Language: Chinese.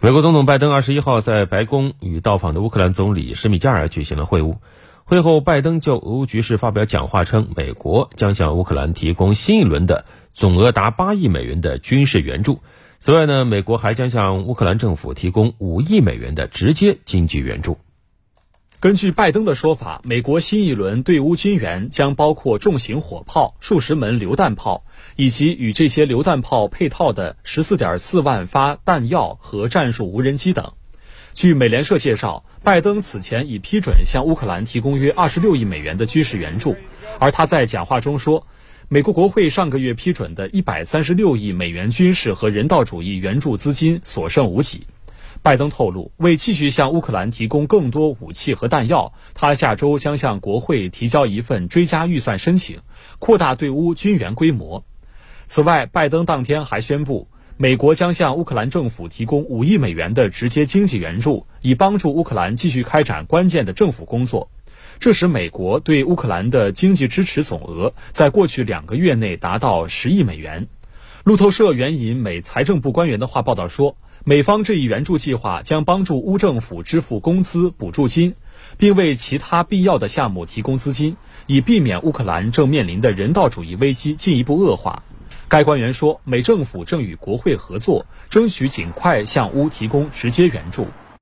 美国总统拜登二十一号在白宫与到访的乌克兰总理施米加尔举行了会晤。会后，拜登就俄乌局势发表讲话称，美国将向乌克兰提供新一轮的总额达八亿美元的军事援助。此外呢，美国还将向乌克兰政府提供五亿美元的直接经济援助。根据拜登的说法，美国新一轮对乌军援将包括重型火炮、数十门榴弹炮，以及与这些榴弹炮配套的十四点四万发弹药和战术无人机等。据美联社介绍，拜登此前已批准向乌克兰提供约二十六亿美元的军事援助，而他在讲话中说，美国国会上个月批准的一百三十六亿美元军事和人道主义援助资金所剩无几。拜登透露，为继续向乌克兰提供更多武器和弹药，他下周将向国会提交一份追加预算申请，扩大对乌军援规模。此外，拜登当天还宣布，美国将向乌克兰政府提供五亿美元的直接经济援助，以帮助乌克兰继续开展关键的政府工作。这使美国对乌克兰的经济支持总额在过去两个月内达到十亿美元。路透社援引美财政部官员的话报道说。美方这一援助计划将帮助乌政府支付工资补助金，并为其他必要的项目提供资金，以避免乌克兰正面临的人道主义危机进一步恶化。该官员说，美政府正与国会合作，争取尽快向乌提供直接援助。